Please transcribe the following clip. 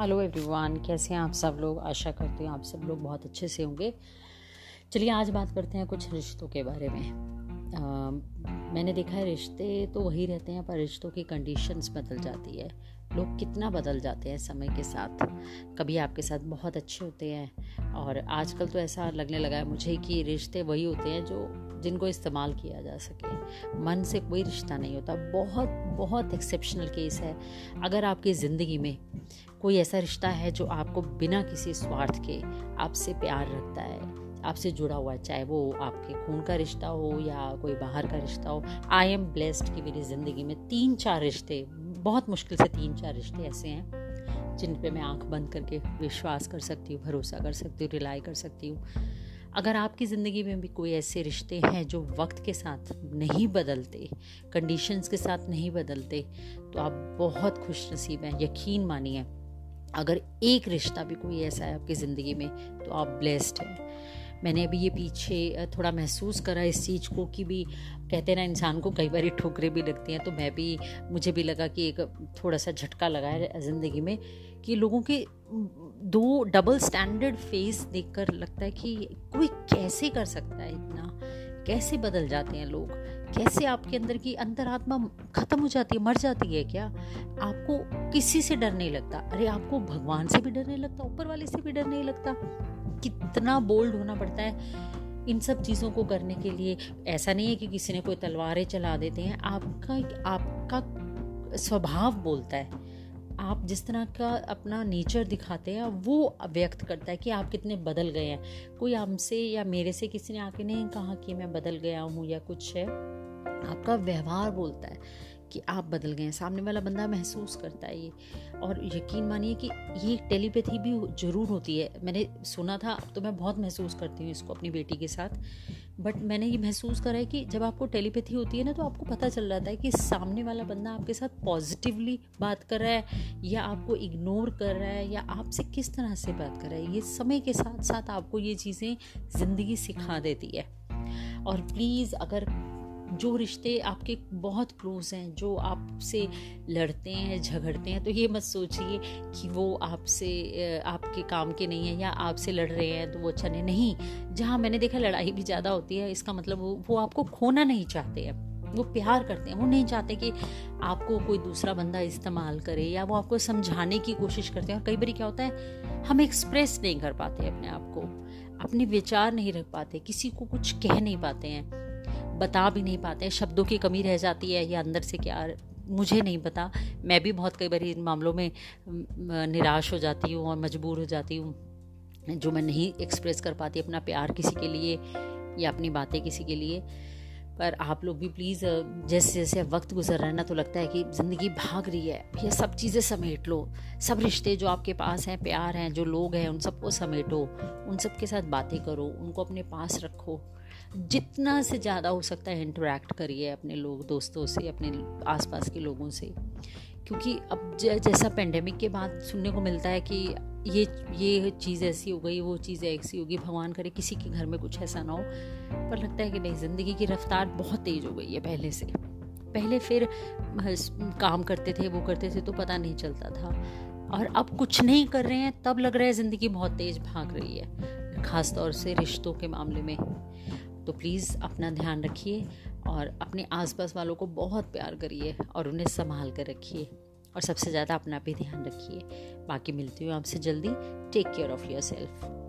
Hello everyone कैसे हैं आप सब लोग? आशा करती हूँ आप सब लोग बहुत अच्छे से होंगे। चलिए आज बात करते हैं कुछ रिश्तों के बारे में। आ, मैंने देखा है रिश्ते तो वही रहते हैं पर रिश्तों की कंडीशंस बदल जाती है। लोग कितना बदल जाते हैं समय के साथ। कभी आपके साथ बहुत अच्छे होते हैं और आजकल तो ऐसा लगने लगा है मुझे कि रिश्ते वही होते हैं जो जिनको इस्तेमाल किया जा सके। मन से कोई रिश्ता नहीं होता। बहुत बहुत एक्सेप्शनल केस है। अगर आपकी ज़िंदगी में कोई ऐसा रिश्ता है जो आपको बिना किसी स्वार्थ के आपसे प्यार रखता है, आपसे जुड़ा हुआ है, चाहे वो आपके खून का रिश्ता हो या कोई बाहर का रिश्ता हो आई एम ब्लेस्ड कि मेरी ज़िंदगी में तीन चार रिश्ते, बहुत मुश्किल से तीन चार रिश्ते ऐसे हैं, जिन पे मैं आँख बंद करके विश्वास कर सकती हूँ, भरोसा कर सकती हूँ रिलाई कर सकती हूँ। अगर आपकी ज़िंदगी में भी कोई ऐसे रिश्ते हैं जो वक्त के साथ नहीं बदलते कंडीशंस के साथ नहीं बदलते तो आप बहुत खुश नसीब हैं, यकीन मानिए। अगर एक रिश्ता भी कोई ऐसा है आपकी ज़िंदगी में तो आप ब्लेस्ड हैं। मैंने अभी ये पीछे थोड़ा महसूस करा इस चीज़ को कि भी, कहते ना, इंसान को कई बार ठोकरें भी लगती हैं। तो मैं भी, मुझे भी लगा कि एक थोड़ा सा झटका लगा है ज़िंदगी में कि लोगों के दो डबल स्टैंडर्ड फेस देखकर लगता है कि कोई कैसे कर सकता है इतना? कैसे बदल जाते हैं लोग? कैसे आपके अंदर की अंतरात्मा खत्म हो जाती है, मर जाती है क्या? आपको किसी से डर नहीं लगता? अरे, आपको भगवान से भी डर नहीं लगता? ऊपर वाले से भी डर नहीं लगता? कितना बोल्ड होना पड़ता है इन सब चीज़ों को करने के लिए। ऐसा नहीं है कि किसी ने कोई तलवारें चला देते हैं। आपका आपका स्वभाव बोलता है। आप जिस तरह का अपना नेचर दिखाते हैं, वो व्यक्त करता है कि आप कितने बदल गए हैं। कोई हमसे या मेरे से किसी ने आके नहीं कहा कि मैं बदल गया हूँ या कुछ है? आपका व्यवहार बोलता है। कि आप बदल गए हैं। सामने वाला बंदा महसूस करता है ये। और यकीन मानिए कि ये टेलीपैथी भी ज़रूर होती है। मैंने सुना था तो मैं बहुत महसूस करती हूँ इसको अपनी बेटी के साथ। बट मैंने ये महसूस करा है कि जब आपको टेलीपैथी होती है ना तो आपको पता चल जाता है कि सामने वाला बंदा आपके साथ पॉजिटिवली बात कर रहा है या आपको इग्नोर कर रहा है या आपसे किस तरह से बात कर रहा है। ये समय के साथ साथ आपको ये चीज़ें ज़िंदगी सिखा देती है। और प्लीज़ अगर जो रिश्ते आपके बहुत क्लोज हैं, जो आपसे लड़ते हैं, झगड़ते हैं तो ये मत सोचिए कि वो आपसे आपके काम के नहीं है या आपसे लड़ रहे हैं तो वो अच्छा नहीं। नहीं, जहाँ मैंने देखा लड़ाई भी ज़्यादा होती है, इसका मतलब वो वो आपको खोना नहीं चाहते हैं। वो प्यार करते हैं, वो नहीं चाहते कि आपको कोई दूसरा बंदा इस्तेमाल करे या वो आपको समझाने की कोशिश करते हैं। और कई बार क्या होता है, हम एक्सप्रेस नहीं कर पाते अपने आप को, अपने विचार नहीं रख पाते, किसी को कुछ कह नहीं पाते हैं। बता भी नहीं पाते, शब्दों की कमी रह जाती है या अंदर से क्या, मुझे नहीं पता। मैं भी बहुत कई बार इन मामलों में निराश हो जाती हूँ और मजबूर हो जाती हूँ, जो मैं नहीं एक्सप्रेस कर पाती अपना प्यार किसी के लिए या अपनी बातें किसी के लिए। पर आप लोग भी प्लीज़ जैसे जैसे वक्त गुजर रहा है ना तो लगता है कि ज़िंदगी भाग रही है। ये सब चीज़ें समेट लो। सब रिश्ते जो आपके पास हैं, प्यार हैं, जो लोग हैं, उन सबको समेटो। उन सब के साथ बातें करो। उनको अपने पास रखो। जितना से ज़्यादा हो सकता है इंटरेक्ट करिए अपने लोग, दोस्तों से, अपने आसपास के लोगों से। क्योंकि अब जैसा पेंडेमिक के बाद सुनने को मिलता है कि ये ये चीज़ ऐसी हो गई, वो चीज़ ऐसी होगी, भगवान करे किसी के घर में कुछ ऐसा ना हो। पर लगता है कि नहीं, ज़िंदगी की रफ्तार बहुत तेज़ हो गई है पहले से। पहले फिर काम करते थे, वो करते थे तो पता नहीं चलता था। और अब कुछ नहीं कर रहे हैं, तब लग रहा है ज़िंदगी बहुत तेज़ भाग रही है। ख़ास तौर से रिश्तों के मामले में। तो प्लीज़ अपना ध्यान रखिए और अपने आसपास वालों को बहुत प्यार करिए और उन्हें संभाल कर रखिए और सबसे ज़्यादा अपना भी ध्यान रखिए। बाकी मिलती हूँ आपसे जल्दी। Take care of yourself